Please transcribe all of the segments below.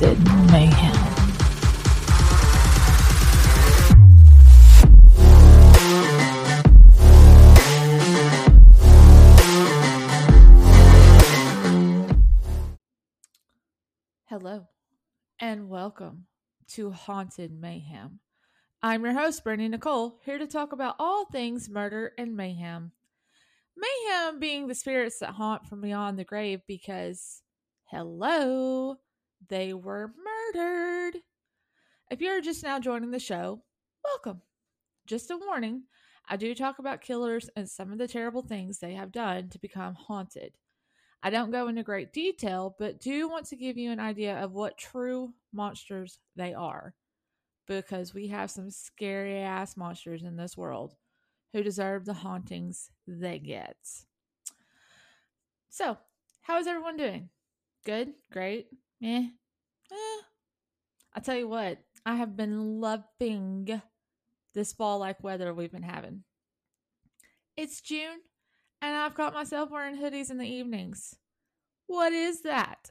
Mayhem. Hello, and welcome to Haunted Mayhem. I'm your host, Brittany Nicole, here to talk about all things murder and mayhem. Mayhem being the spirits that haunt from beyond the grave because, hello, they were murdered. If you're just now joining the show, welcome. Just a warning I do talk about killers and some of the terrible things they have done to become haunted. I don't go into great detail, but do want to give you an idea of what true monsters they are. Because we have some scary ass monsters in this world who deserve the hauntings they get. So, how is everyone doing? Good? Great? Eh? Eh? I tell you what, I have been loving this fall like weather we've been having. It's June and I've got myself wearing hoodies in the evenings. What is that?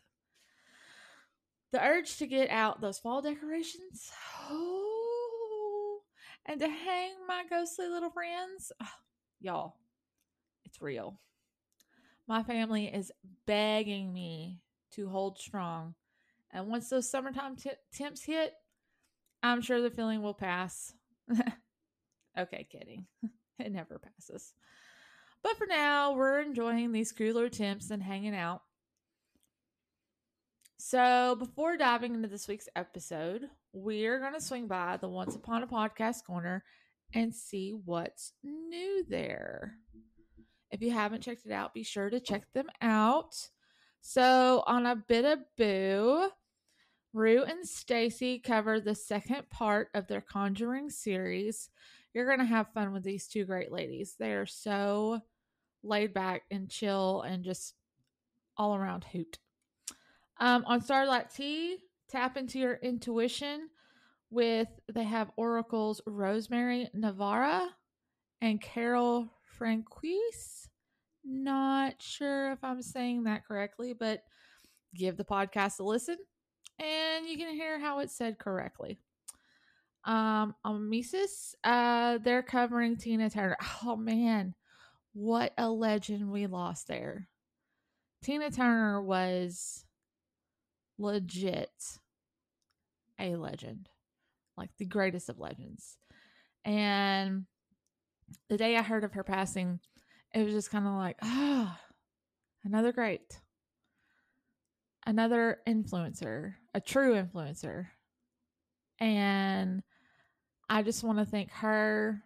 The urge to get out those fall decorations oh, and to hang my ghostly little friends. Oh, y'all, it's real. My family is begging me to hold strong. And once those summertime t- temps hit, I'm sure the feeling will pass. okay, kidding. it never passes. But for now, we're enjoying these cooler temps and hanging out. So, before diving into this week's episode, we're going to swing by the Once Upon a Podcast corner and see what's new there. If you haven't checked it out, be sure to check them out. So, on a bit of boo, Rue and Stacy cover the second part of their Conjuring series. You're to have fun with these two great ladies. They are so laid back and chill and just all around hoot. Um, on Starlight Tea, tap into your intuition with they have oracles Rosemary Navara and Carol Franquise. Not sure if I'm saying that correctly, but give the podcast a listen and you can hear how it's said correctly. Um, on Mises, uh, they're covering Tina Turner. Oh man, what a legend we lost there. Tina Turner was legit a legend, like the greatest of legends. And the day I heard of her passing, it was just kind of like, ah, oh, another great, another influencer, a true influencer. And I just want to thank her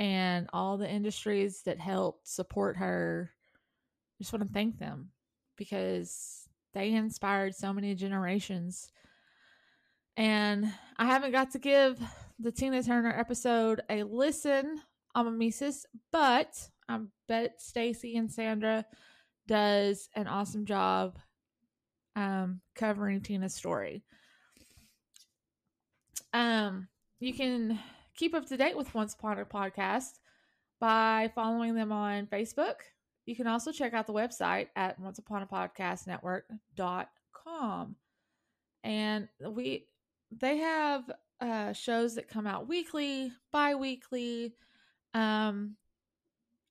and all the industries that helped support her. I just want to thank them because they inspired so many generations. And I haven't got to give the Tina Turner episode a listen on Mimesis, but I bet Stacy and Sandra does an awesome job um, covering Tina's story. Um, you can keep up to date with Once Upon a Podcast by following them on Facebook. You can also check out the website at onceuponapodcastnetwork.com. And we they have uh, shows that come out weekly, bi-weekly. Um,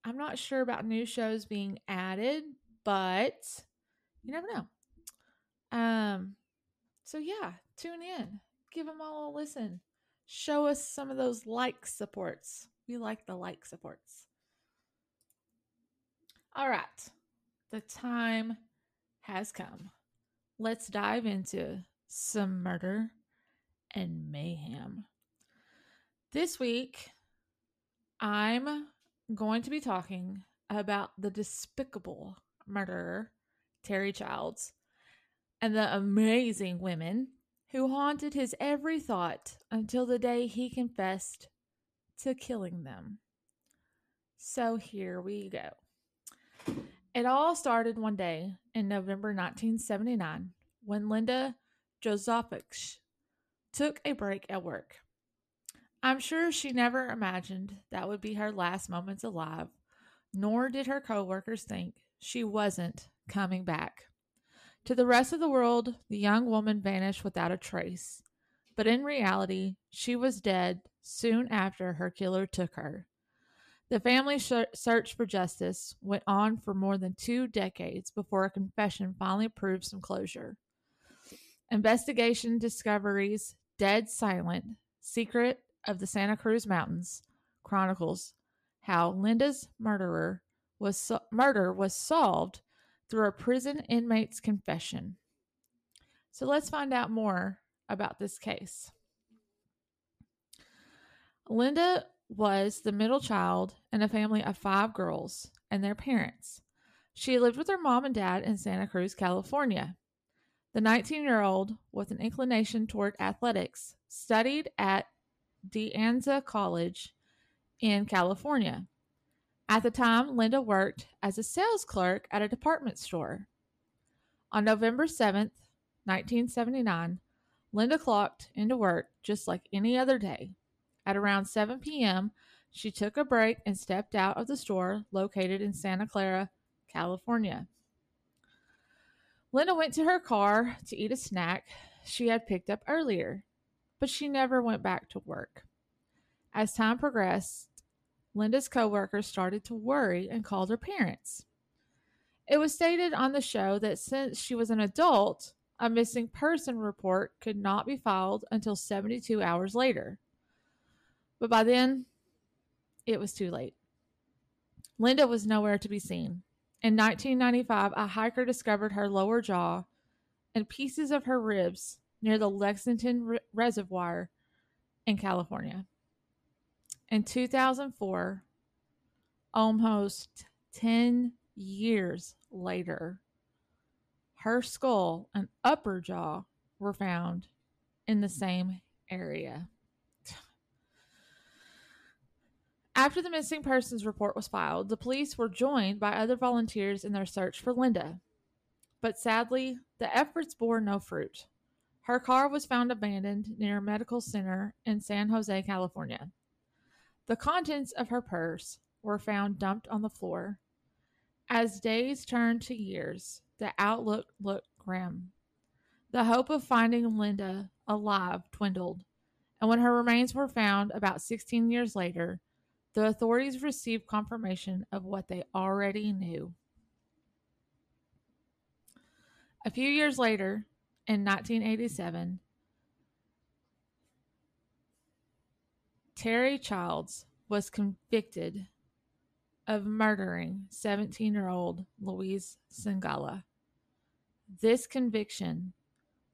I'm not sure about new shows being added, but you never know. Um, so yeah, tune in, give them all a listen show us some of those like supports. We like the like supports. All right, the time has come. Let's dive into some murder and mayhem. This week, I'm going to be talking about the despicable murderer, Terry Childs, and the amazing women who haunted his every thought until the day he confessed to killing them. So here we go. It all started one day in November 1979 when Linda Josefovich took a break at work. I'm sure she never imagined that would be her last moments alive, nor did her coworkers think she wasn't coming back. To the rest of the world, the young woman vanished without a trace, but in reality, she was dead soon after her killer took her. The family sh- search for justice went on for more than two decades before a confession finally proved some closure. Investigation Discovery's Dead Silent Secret of the Santa Cruz Mountains chronicles how Linda's murderer was so- murder was solved through a prison inmate's confession. So let's find out more about this case. Linda was the middle child in a family of five girls and their parents. She lived with her mom and dad in Santa Cruz, California. The 19 year old, with an inclination toward athletics, studied at De Anza College in California. At the time, Linda worked as a sales clerk at a department store. On November 7th, 1979, Linda clocked into work just like any other day. At around 7 p.m., she took a break and stepped out of the store located in Santa Clara, California. Linda went to her car to eat a snack she had picked up earlier, but she never went back to work. As time progressed, Linda's coworkers started to worry and called her parents. It was stated on the show that since she was an adult, a missing person report could not be filed until 72 hours later. But by then, it was too late. Linda was nowhere to be seen. In 1995, a hiker discovered her lower jaw and pieces of her ribs near the Lexington Re- Reservoir in California. In 2004, almost 10 years later, her skull and upper jaw were found in the same area. After the missing persons report was filed, the police were joined by other volunteers in their search for Linda. But sadly, the efforts bore no fruit. Her car was found abandoned near a medical center in San Jose, California. The contents of her purse were found dumped on the floor. As days turned to years, the outlook looked grim. The hope of finding Linda alive dwindled, and when her remains were found about 16 years later, the authorities received confirmation of what they already knew. A few years later, in 1987, Terry Childs was convicted of murdering 17 year old Louise Segala. This conviction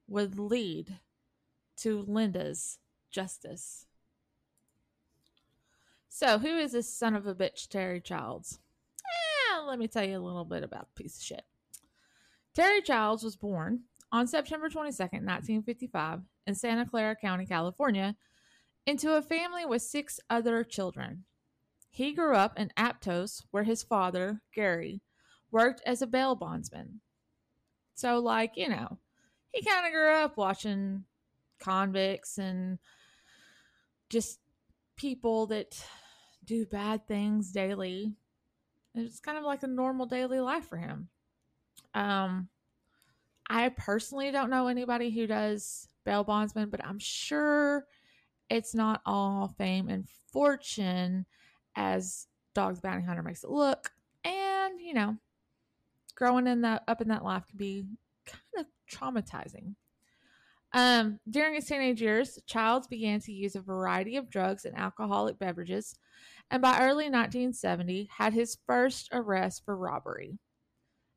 would lead to Linda's justice. So, who is this son of a bitch, Terry Childs? Eh, let me tell you a little bit about the piece of shit. Terry Childs was born on September 22nd, 1955, in Santa Clara County, California, into a family with six other children. He grew up in Aptos, where his father, Gary, worked as a bail bondsman. So, like, you know, he kind of grew up watching convicts and just people that do bad things daily. It's kind of like a normal daily life for him. Um, I personally don't know anybody who does bail bondsman, but I'm sure it's not all fame and fortune as Dog's Bounty Hunter makes it look. And, you know, growing in that up in that life can be kind of traumatizing. Um, during his teenage years, Childs began to use a variety of drugs and alcoholic beverages, and by early 1970 had his first arrest for robbery.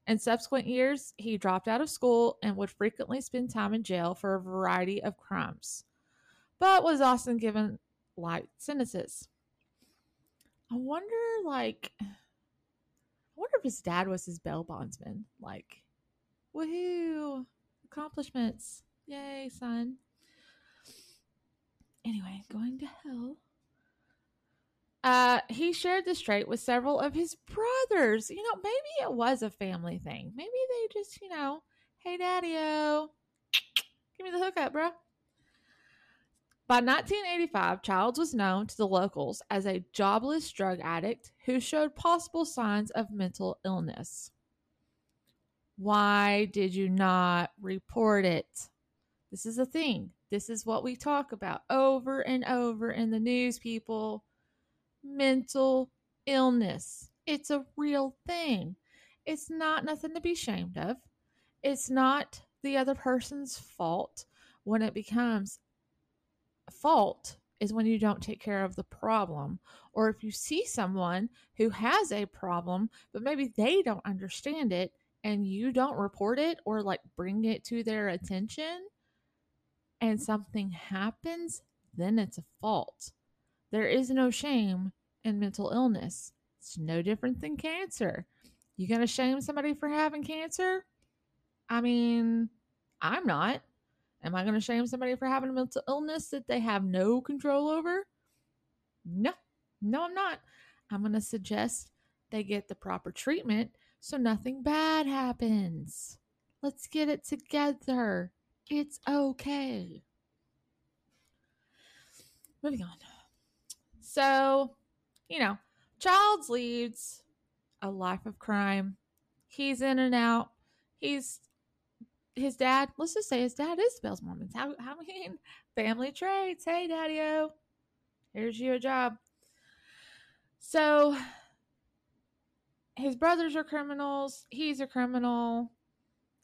In subsequent years, he dropped out of school and would frequently spend time in jail for a variety of crimes, but was often given light sentences. I wonder, like, I wonder if his dad was his bail bondsman. Like, woohoo, accomplishments. Yay, son. Anyway, going to hell. Uh, he shared this trait with several of his brothers. You know, maybe it was a family thing. Maybe they just, you know, hey, daddy give me the hookup, bro. By 1985, Childs was known to the locals as a jobless drug addict who showed possible signs of mental illness. Why did you not report it? This is a thing. This is what we talk about over and over in the news, people. Mental illness. It's a real thing. It's not nothing to be ashamed of. It's not the other person's fault. When it becomes a fault is when you don't take care of the problem. Or if you see someone who has a problem, but maybe they don't understand it and you don't report it or like bring it to their attention and something happens, then it's a fault. There is no shame in mental illness. It's no different than cancer. You gonna shame somebody for having cancer? I mean, I'm not. Am I gonna shame somebody for having a mental illness that they have no control over? No, no, I'm not. I'm gonna suggest they get the proper treatment so nothing bad happens. Let's get it together. It's okay. Moving on. So, you know, Childs leads a life of crime. He's in and out. He's his dad. Let's just say his dad is bail bondsman. How I mean family traits. Hey, Daddy O, here's you a job. So his brothers are criminals. He's a criminal.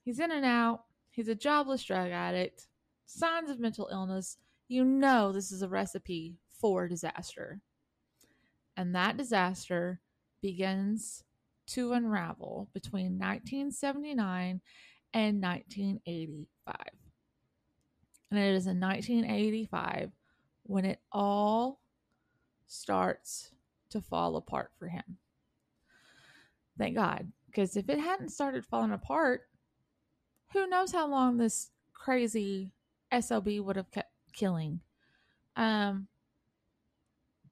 He's in and out. He's a jobless drug addict. Signs of mental illness. You know this is a recipe for disaster. And that disaster begins to unravel between 1979 and 1985. And it is in 1985 when it all starts to fall apart for him. Thank God. Because if it hadn't started falling apart, who knows how long this crazy SOB would have kept killing. Um,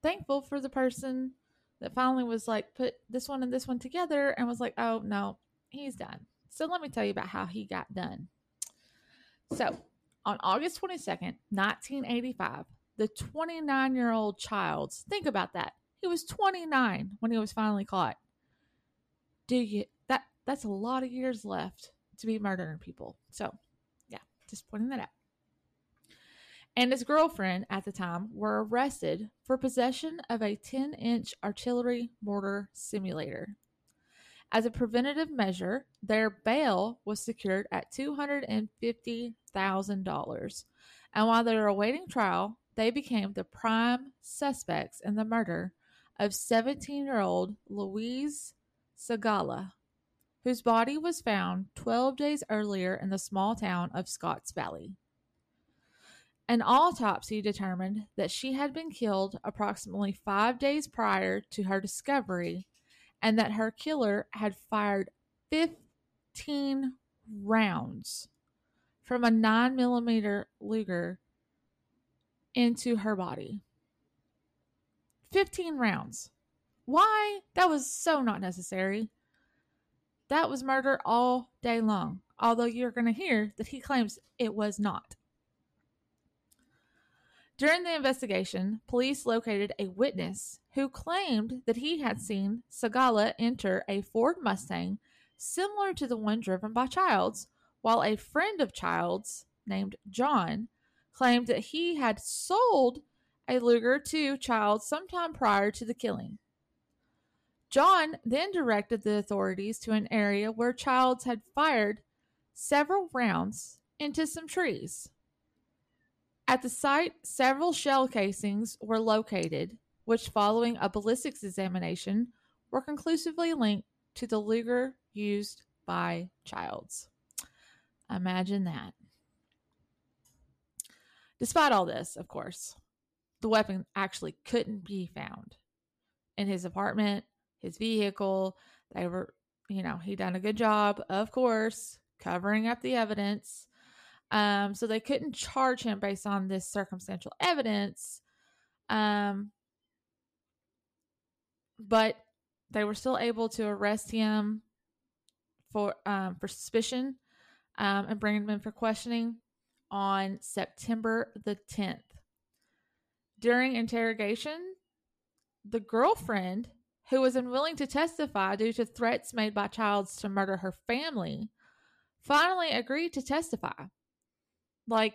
thankful for the person that finally was like, put this one and this one together and was like, oh, no, he's done. So let me tell you about how he got done. So on August 22nd, 1985, the 29 year old Childs, think about that. He was 29 when he was finally caught. Do you that that's a lot of years left to be murdering people. So yeah, just pointing that out. And his girlfriend at the time were arrested for possession of a 10 inch artillery mortar simulator. As a preventative measure, their bail was secured at $250,000. And while they were awaiting trial, they became the prime suspects in the murder of 17 year old Louise Segala, whose body was found 12 days earlier in the small town of Scotts Valley. An autopsy determined that she had been killed approximately five days prior to her discovery and that her killer had fired 15 rounds from a 9 millimeter Luger into her body. 15 rounds. Why? That was so not necessary. That was murder all day long, although you're going to hear that he claims it was not. During the investigation, police located a witness who claimed that he had seen Sagala enter a Ford Mustang similar to the one driven by Childs, while a friend of Childs, named John, claimed that he had sold a Luger to Childs sometime prior to the killing. John then directed the authorities to an area where Childs had fired several rounds into some trees. At the site, several shell casings were located, which, following a ballistics examination, were conclusively linked to the Luger used by Childs. Imagine that. Despite all this, of course, the weapon actually couldn't be found in his apartment, his vehicle. They were, you know, he done a good job, of course, covering up the evidence. Um, so they couldn't charge him based on this circumstantial evidence. Um, but they were still able to arrest him for um, for suspicion um, and bring him in for questioning on September the 10th. During interrogation, the girlfriend, who was unwilling to testify due to threats made by Childs to murder her family, finally agreed to testify. Like,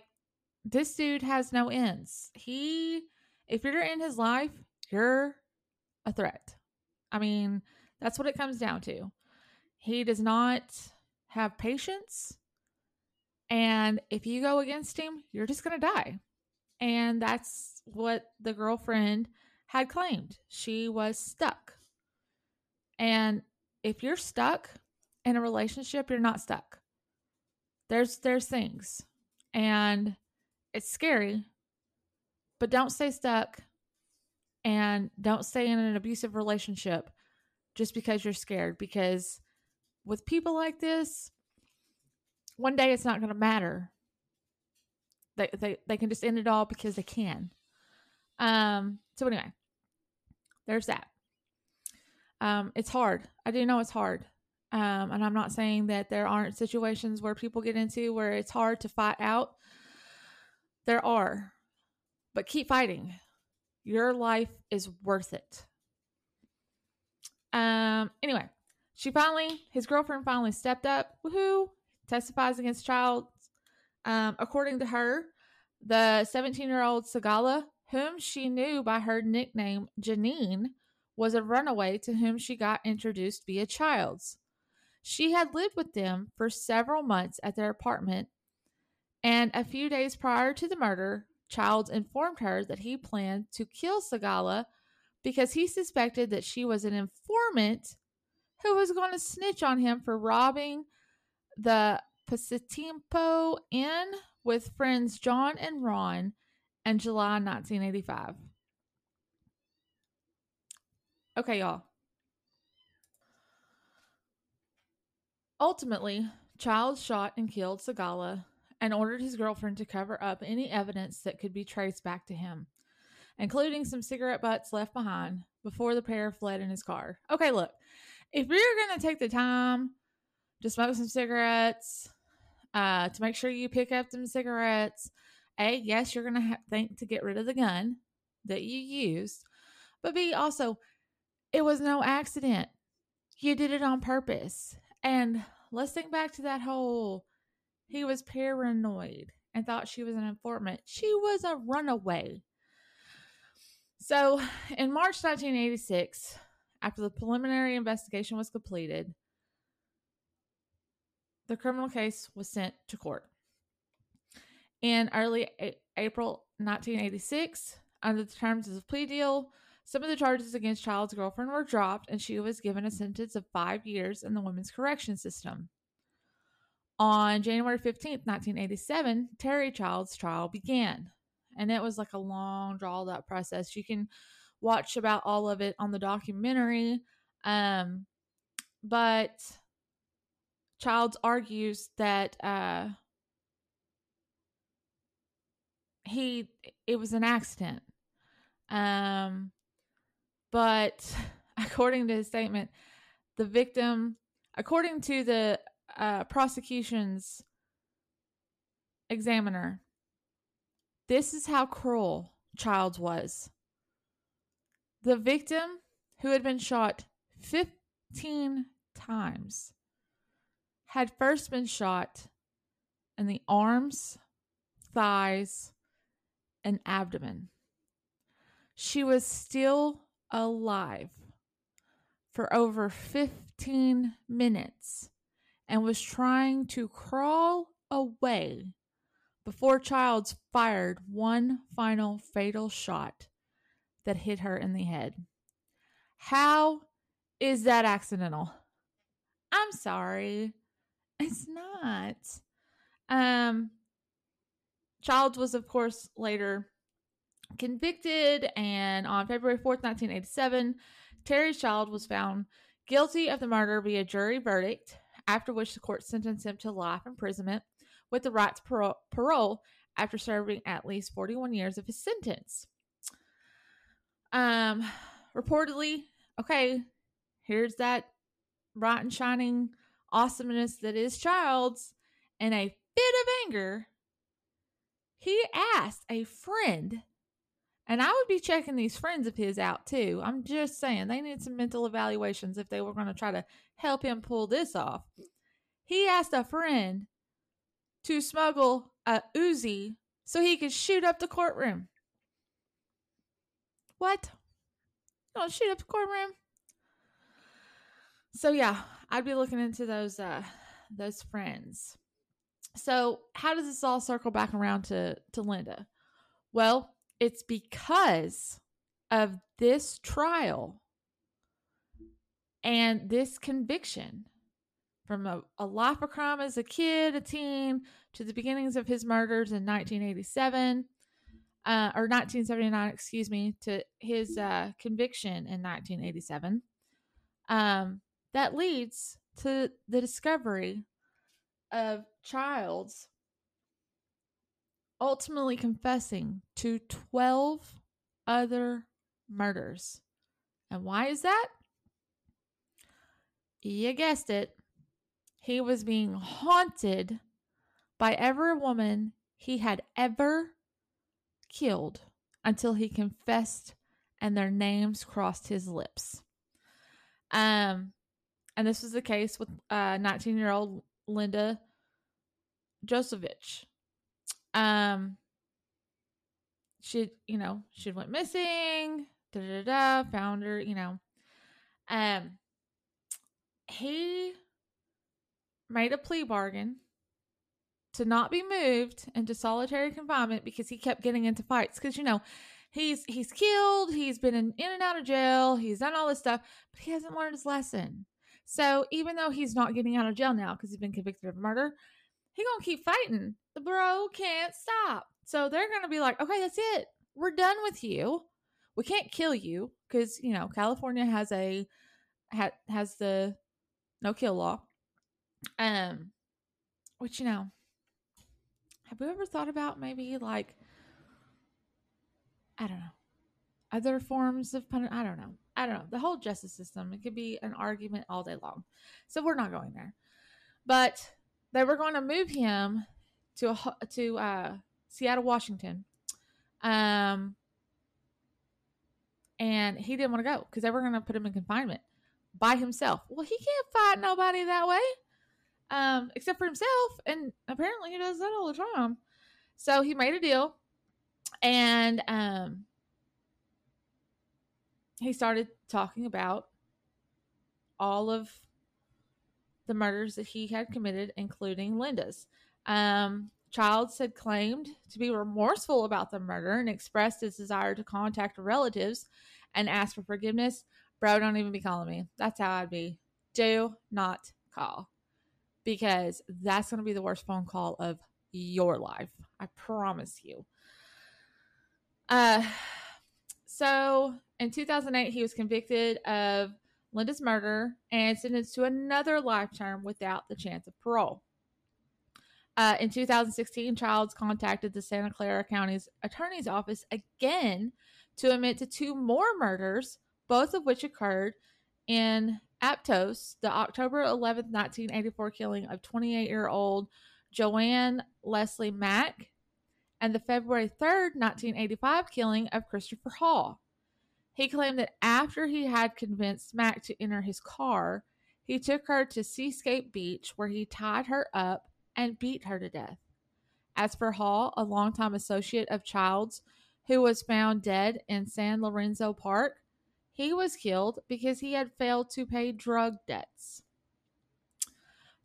this dude has no ends. He, if you're in his life, you're a threat. I mean, that's what it comes down to. He does not have patience. And if you go against him, you're just going to die. And that's what the girlfriend had claimed. She was stuck. And if you're stuck in a relationship, you're not stuck. There's there's things. And it's scary. But don't stay stuck and don't stay in an abusive relationship just because you're scared because with people like this, one day it's not going to matter. They, they they can just end it all because they can. Um. So anyway, there's that. Um. It's hard. I do know it's hard. Um. And I'm not saying that there aren't situations where people get into where it's hard to fight out. There are, but keep fighting. Your life is worth it. Um. Anyway, she finally, his girlfriend finally stepped up. Woohoo! Testifies against child. Um, according to her, the 17 year old Sagala, whom she knew by her nickname Janine, was a runaway to whom she got introduced via Childs. She had lived with them for several months at their apartment, and a few days prior to the murder, Childs informed her that he planned to kill Segala because he suspected that she was an informant who was going to snitch on him for robbing the Pasatiempo Inn with friends John and Ron in July 1985. Okay, y'all. Ultimately, Childs shot and killed Segala and ordered his girlfriend to cover up any evidence that could be traced back to him, including some cigarette butts left behind before the pair fled in his car. Okay, look, if you're going to take the time to smoke some cigarettes, uh, to make sure you pick up them cigarettes, A, yes, you're going to ha- think to get rid of the gun that you used, but B, also, it was no accident. You did it on purpose. And let's think back to that whole he was paranoid and thought she was an informant. She was a runaway. So in March 1986, after the preliminary investigation was completed, the criminal case was sent to court. In early a- April 1986, under the terms of the plea deal, some of the charges against Child's girlfriend were dropped and she was given a sentence of five years in the women's correction system. On January 15th, 1987, Terry Child's trial began. And it was like a long, drawn out process. You can watch about all of it on the documentary. Um, but Childs argues that uh, he it was an accident. Um, but according to his statement, the victim, according to the uh, prosecution's examiner, this is how cruel Childs was. The victim, who had been shot 15 times, had first been shot in the arms, thighs, and abdomen. She was still alive for over 15 minutes and was trying to crawl away before Childs fired one final fatal shot that hit her in the head. How is that accidental? I'm sorry. It's not. Um Childs was of course later convicted and on February 4th, 1987, Terry Child was found guilty of the murder via jury verdict, after which the court sentenced him to life imprisonment with the right to parole, after serving at least 41 years of his sentence. Um, reportedly, okay, here's that bright and shining awesomeness that is Child's. In a fit of anger, he asked a friend, and I would be checking these friends of his out too. I'm just saying they need some mental evaluations if they were going to try to help him pull this off. he asked a friend to smuggle a Uzi so he could shoot up the courtroom. What? Don't shoot up the courtroom. So yeah, I'd be looking into those uh those friends. So how does this all circle back around to to Linda? Well, it's because of this trial and this conviction from a, a life of crime as a kid, a teen, to the beginnings of his murders in 1987, uh, or 1979, excuse me, to his uh, conviction in 1987. Um, that leads to the discovery of Childs ultimately confessing to 12 other murders. And why is that? You guessed it. He was being haunted by every woman he had ever killed until he confessed and their names crossed his lips. Um, and this was the case with uh 19 year old Linda Josevich. Um, she, you know, she went missing. Da da da. Found her, you know. Um, he made a plea bargain to not be moved into solitary confinement because he kept getting into fights. Because you know, he's he's killed, he's been in, in and out of jail, he's done all this stuff, but he hasn't learned his lesson. So even though he's not getting out of jail now because he's been convicted of murder, he gonna keep fighting. The bro can't stop. So they're gonna be like, okay, that's it. We're done with you. We can't kill you because you know California has a ha, has the no kill law. Um, which you know, have you ever thought about maybe like I don't know other forms of punishment? I don't know. I don't know. The whole justice system, it could be an argument all day long. So we're not going there. But they were going to move him to a, to uh, Seattle, Washington. Um and he didn't want to go because they were going to put him in confinement by himself. Well, he can't fight nobody that way, um, except for himself, and apparently he does that all the time. So he made a deal, and um, he started talking about all of the murders that he had committed, including Linda's. Um, Childs had claimed to be remorseful about the murder and expressed his desire to contact relatives and ask for forgiveness. Bro, don't even be calling me. That's how I'd be. Do not call because that's going to be the worst phone call of your life. I promise you. Uh, so in 2008, he was convicted of Linda's murder and sentenced to another life term without the chance of parole. Uh, in 2016, Childs contacted the Santa Clara County's attorney's office again to admit to two more murders, both of which occurred in Aptos, the October 11, 1984 killing of 28 year old Joanne Leslie Mack, and the February 3rd, 1985 killing of Christopher Hall. He claimed that after he had convinced Mack to enter his car, he took her to Seascape Beach where he tied her up and beat her to death. As for Hall, a longtime associate of Childs, who was found dead in San Lorenzo Park, he was killed because he had failed to pay drug debts.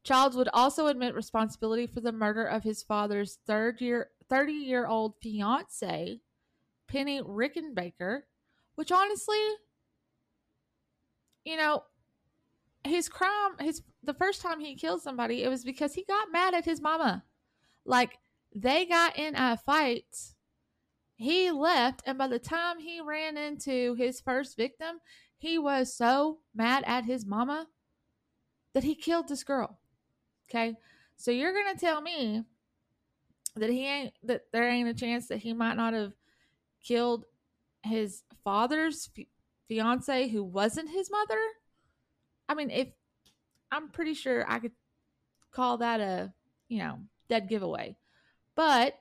Childs would also admit responsibility for the murder of his father's third year, 30 year old fiance, Penny Rickenbacker, which honestly, you know, his crime his the first time he killed somebody it was because he got mad at his mama. Like they got in a fight. He left and by the time he ran into his first victim he was so mad at his mama that he killed this girl. Okay? So you're gonna tell me that he ain't that there ain't a chance that he might not have killed his father's fiance who wasn't his mother? I mean, if I'm pretty sure I could call that a, you know, dead giveaway. But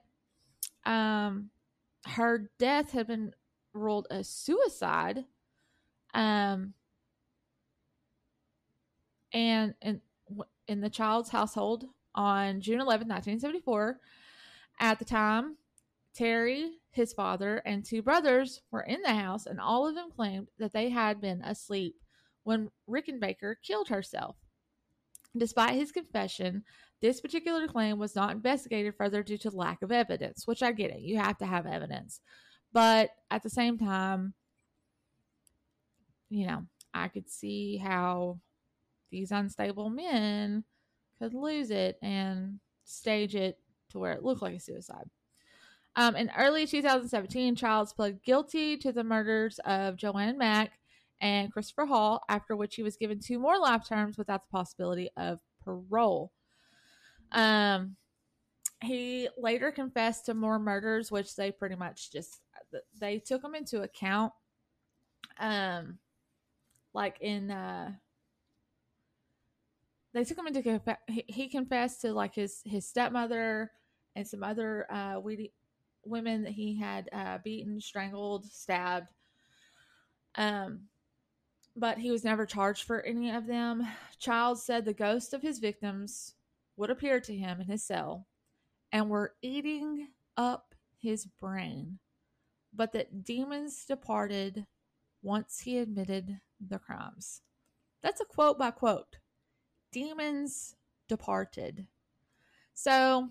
um her death had been ruled a suicide. Um and and in the child's household on June 11, 1974. At the time, Terry, his father, and two brothers were in the house, and all of them claimed that they had been asleep when Rickenbacker killed herself. Despite his confession, this particular claim was not investigated further due to lack of evidence, which I get it. You have to have evidence. But at the same time, you know, I could see how these unstable men could lose it and stage it to where it looked like a suicide. Um, in early 2017, Childs pled guilty to the murders of Joanne Mack and Christopher Hall, after which he was given two more life terms without the possibility of parole. Um, he later confessed to more murders, which they pretty much just they took him into account. Um, like in uh, they took him into he, confessed to like his his stepmother and some other uh women that he had uh beaten, strangled, stabbed. Um, but he was never charged for any of them. Childs said the ghosts of his victims would appear to him in his cell and were eating up his brain, but that demons departed once he admitted the crimes. That's a quote by quote. Demons departed. So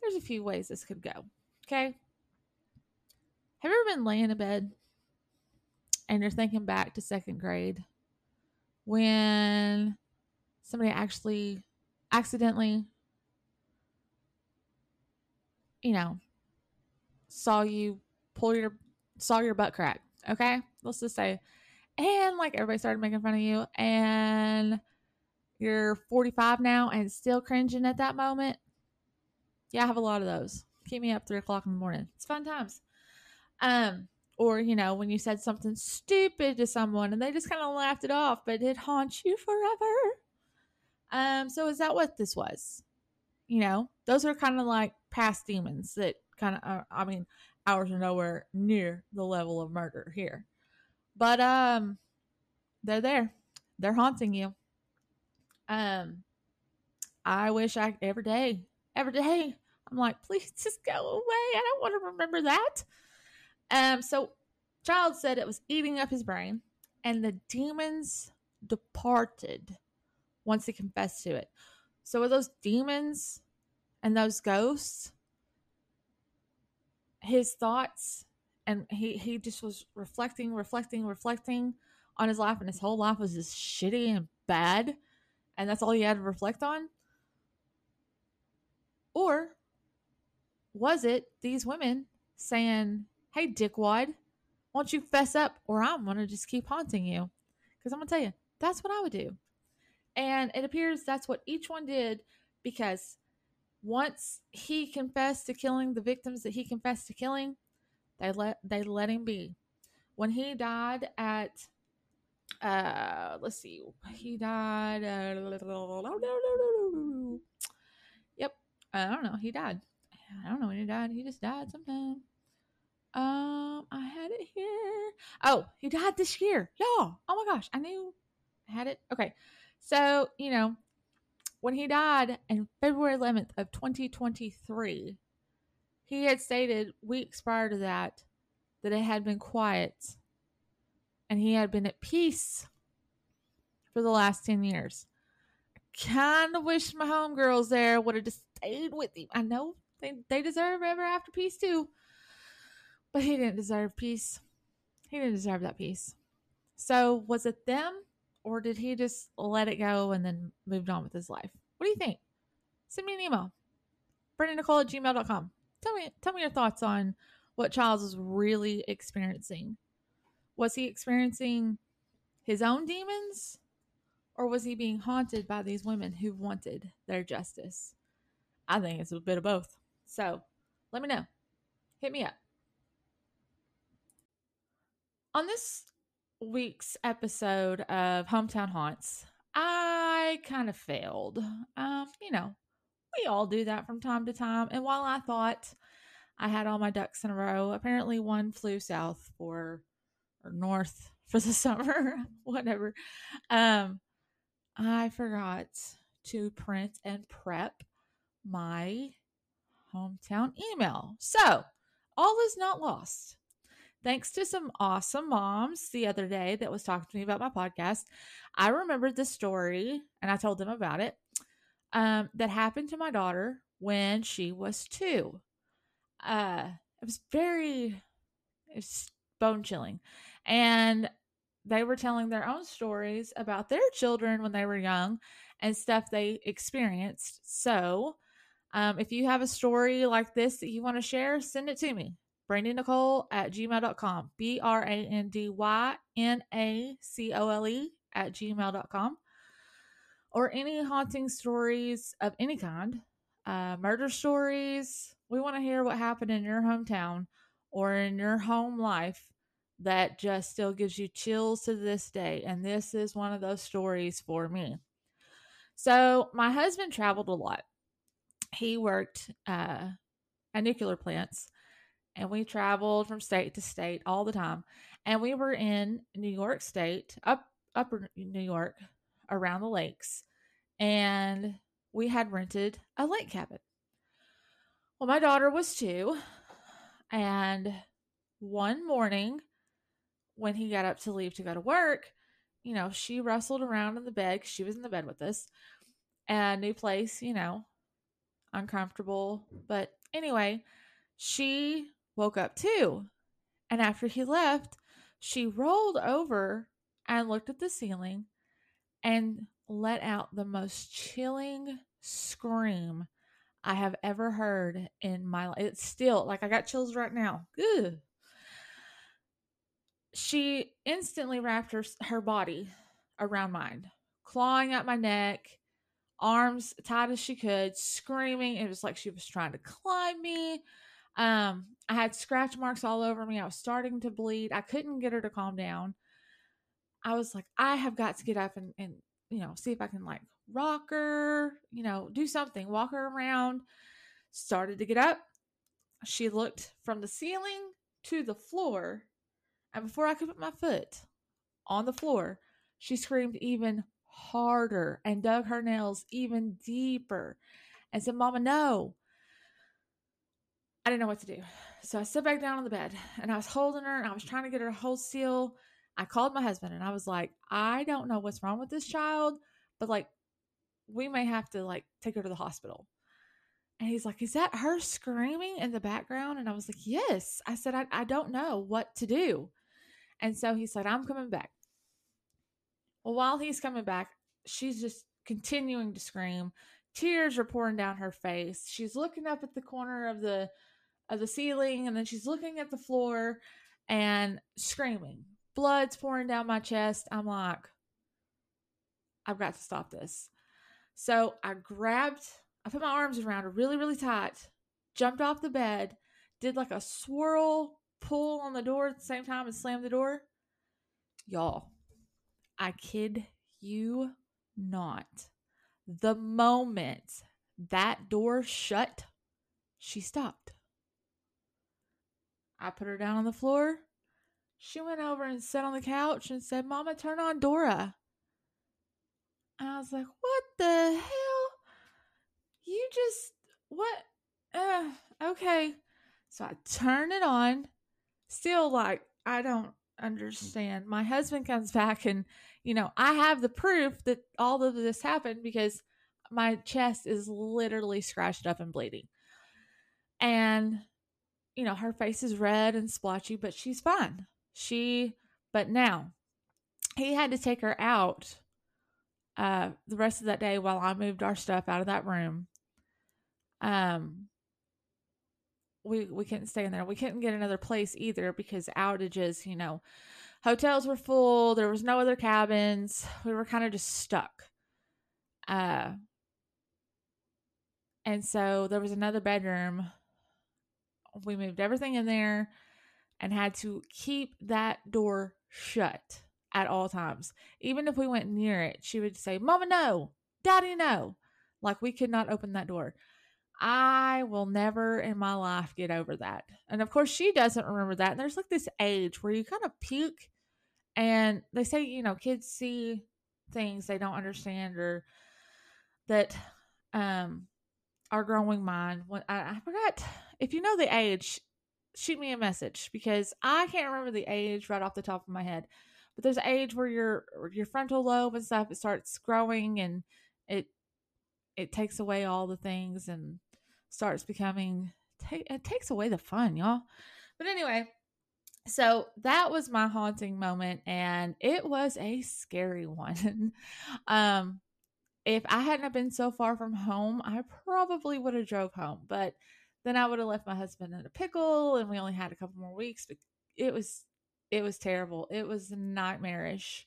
there's a few ways this could go. Okay. Have you ever been laying in bed and you're thinking back to second grade when somebody actually accidentally, you know, saw you pull your saw your butt crack. Okay, let's just say, and like everybody started making fun of you, and you're 45 now and still cringing at that moment. Yeah, I have a lot of those. Keep me up three o'clock in the morning. It's fun times. Um, or you know when you said something stupid to someone and they just kind of laughed it off but it haunts you forever. Um so is that what this was? You know those are kind of like past demons that kind of uh, i mean ours are nowhere near the level of murder here. But um they're there. They're haunting you. Um i wish i every day every day i'm like please just go away. I don't want to remember that um, so Childs said it was eating up his brain, and the demons departed once he confessed to it. So were those demons and those ghosts his thoughts and he he just was reflecting, reflecting, reflecting on his life and his whole life was just shitty and bad and that's all he had to reflect on? Or was it these women saying, Hey, dickwad, why don't you fess up or I'm going to just keep haunting you? Because I'm going to tell you, that's what I would do. And it appears that's what each one did because once he confessed to killing the victims that he confessed to killing, they let they let him be. When he died at uh let's see, he died uh, Yep. I don't know. He died. I don't know when he died. He just died sometime. Um, I had it here. Oh, he died this year. Y'all. Oh my gosh. I knew I had it. Okay. So, you know, when he died in February 11th of 2023, he had stated weeks prior to that that it had been quiet and he had been at peace for the last 10 years. I kind of wish my homegirls there would have just stayed with him. I know they, they deserve ever after peace too. But he didn't deserve peace. He didn't deserve that peace. So was it them or did he just let it go and then moved on with his life? What do you think? Send me an email. BrendaNicole at gmail.com. Tell me tell me your thoughts on what Childs was really experiencing. Was he experiencing his own demons? Or was he being haunted by these women who wanted their justice? I think it's a bit of both. So let me know. Hit me up. On this week's episode of Hometown Haunts, I kind of failed. Um, you know, we all do that from time to time. And while I thought I had all my ducks in a row, apparently one flew south for or north for the summer, whatever. Um, I forgot to print and prep my hometown email. So, all is not lost. Thanks to some awesome moms the other day that was talking to me about my podcast, I remembered the story and I told them about it um, that happened to my daughter when she was two. Uh, it was very, bone chilling. And they were telling their own stories about their children when they were young and stuff they experienced. So, um, if you have a story like this that you want to share, send it to me. Brandy Nicole at gmail.com. B R A N D Y N A C O L E at gmail.com. Or any haunting stories of any kind, uh, murder stories. We want to hear what happened in your hometown or in your home life that just still gives you chills to this day. And this is one of those stories for me. So, my husband traveled a lot. He worked uh, at nuclear plants, and we traveled from state to state all the time. And we were in New York State, up upper New York, around the lakes, and we had rented a lake cabin. Well, my daughter was two, and one morning when he got up to leave to go to work, you know, she rustled around in the bed because she was in the bed with us. And new place, you know, uncomfortable. But anyway, she woke up too. And after he left, she rolled over and looked at the ceiling and let out the most chilling scream I have ever heard in my life. It's still like I got chills right now. Ugh she instantly wrapped her her body around mine, clawing at my neck, arms tight as she could, screaming. It was like she was trying to climb me. Um, I had scratch marks all over me. I was starting to bleed. I couldn't get her to calm down. I was like, I have got to get up and, and you know, see if I can like rock her, you know, do something, walk her around. Started to get up. She looked from the ceiling to the floor and before I could put my foot on the floor, she screamed even harder and dug her nails even deeper and said, Mama, no. I didn't know what to do. So I sat back down on the bed and I was holding her and I was trying to get her to hold still. I called my husband and I was like, I don't know what's wrong with this child, but like, we may have to like take her to the hospital. And he's like, Is that her screaming in the background? And I was like, Yes. I said, I, I don't know what to do. And so he said, I'm coming back. Well, while he's coming back, she's just continuing to scream. Tears are pouring down her face. She's looking up at the corner of the of the ceiling and then she's looking at the floor and screaming. Blood's pouring down my chest. I'm like, I've got to stop this. So I grabbed, I put my arms around her really, really tight, jumped off the bed, did like a swirl pull on the door at the same time and slam the door? Y'all, I kid you not. The moment that door shut, she stopped. I put her down on the floor. She went over and sat on the couch and said, Mama, turn on Dora. And I was like, What the hell? You just, what? Uh, okay. So I turn it on still like I don't understand. My husband comes back and you know, I have the proof that all of this happened because my chest is literally scratched up and bleeding. And you know, her face is red and splotchy, but she's fine. She but now he had to take her out uh the rest of that day while I moved our stuff out of that room. Um we we couldn't stay in there. We couldn't get another place either because outages, you know, hotels were full, there was no other cabins. We were kind of just stuck. Uh and so there was another bedroom. We moved everything in there and had to keep that door shut at all times. Even if we went near it, she would say, Mama, no, Daddy, no. Like we could not open that door. I will never in my life get over that. And of course, she doesn't remember that. And there's like this age where you kind of puke, and they say, you know, kids see things they don't understand or that um our growing mind when I, I forgot if you know the age shoot me a message because i can't remember the age right off the top of my head but there's an age where your your frontal lobe and stuff it starts growing and it it takes away all the things and starts becoming it takes away the fun y'all. But anyway so that was my haunting moment and it was a scary one. Um if i hadn't been so far from home i probably would have drove home but then i would have left my husband in a pickle and we only had a couple more weeks but it was it was terrible. It was nightmarish.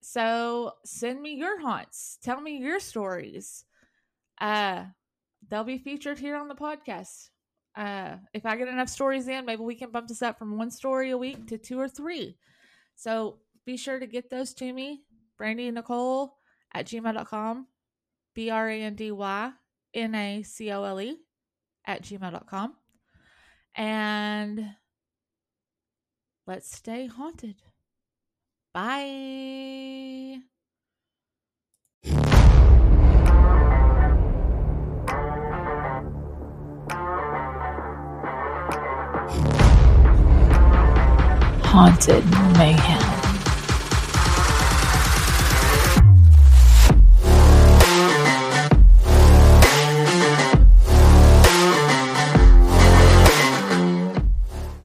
So send me your haunts. Tell me your stories. Uh they'll be featured here on the podcast. Uh, if I get enough stories in, maybe we can bump this up from one story a week to two or three. So be sure to get those to me, Brandy Nicole at gmail.com, B R A N D Y N A C O L E at gmail.com. And let's stay haunted. Bye. Haunted Mayhem.